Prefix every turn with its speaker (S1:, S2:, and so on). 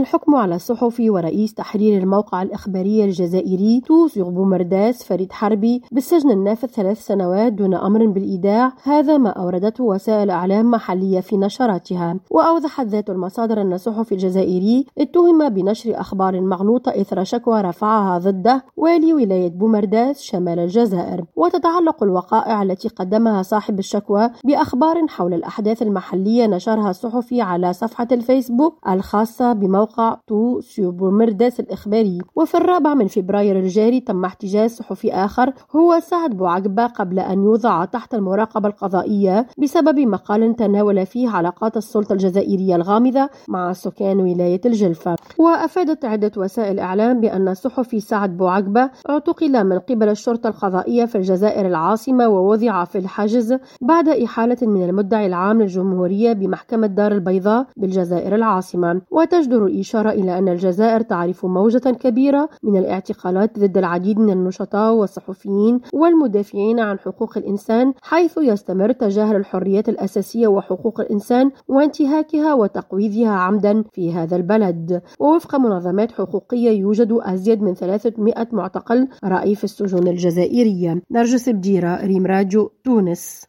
S1: الحكم على الصحفي ورئيس تحرير الموقع الإخباري الجزائري توس بومرداس فريد حربي بالسجن النافذ ثلاث سنوات دون أمر بالإيداع هذا ما أوردته وسائل إعلام محلية في نشراتها. وأوضحت ذات المصادر أن الصحفي الجزائري اتهم بنشر أخبار مغلوطة إثر شكوى رفعها ضده والي ولاية بومرداس شمال الجزائر. وتتعلق الوقائع التي قدمها صاحب الشكوى بأخبار حول الأحداث المحلية نشرها الصحفي على صفحة الفيسبوك الخاصة بموقع تو سيوبومرداس الإخباري. وفي الرابع من فبراير الجاري تم احتجاز صحفي آخر هو سعد بوعقبة قبل أن يوضع تحت المراقبة القضائية بسبب مقال تناول فيه علاقات السلطة الجزائرية الغامضة مع سكان ولاية الجلفة. وأفادت عدة وسائل إعلام بأن الصحفي سعد بوعقبة اعتقل من قبل الشرطة القضائية في الجزائر العاصمة ووضع في الحجز بعد إحالة من المدعي العام للجمهورية بمحكمة دار البيضاء بالجزائر العاصمة. وتجدر الإشارة إلى أن الجزائر تعرف موجة كبيرة من الاعتقالات ضد العديد من النشطاء والصحفيين والمدافعين عن حقوق الإنسان حيث يستمر تجاهل الحريات الأساسية وحقوق الإنسان وانتهاكها وتقويضها عمدا في هذا البلد. ووفق منظمات حقوقية يوجد أزيد من 300 معتقل رأي في السجون الجزائرية. نرجس بديرة ريم راديو تونس.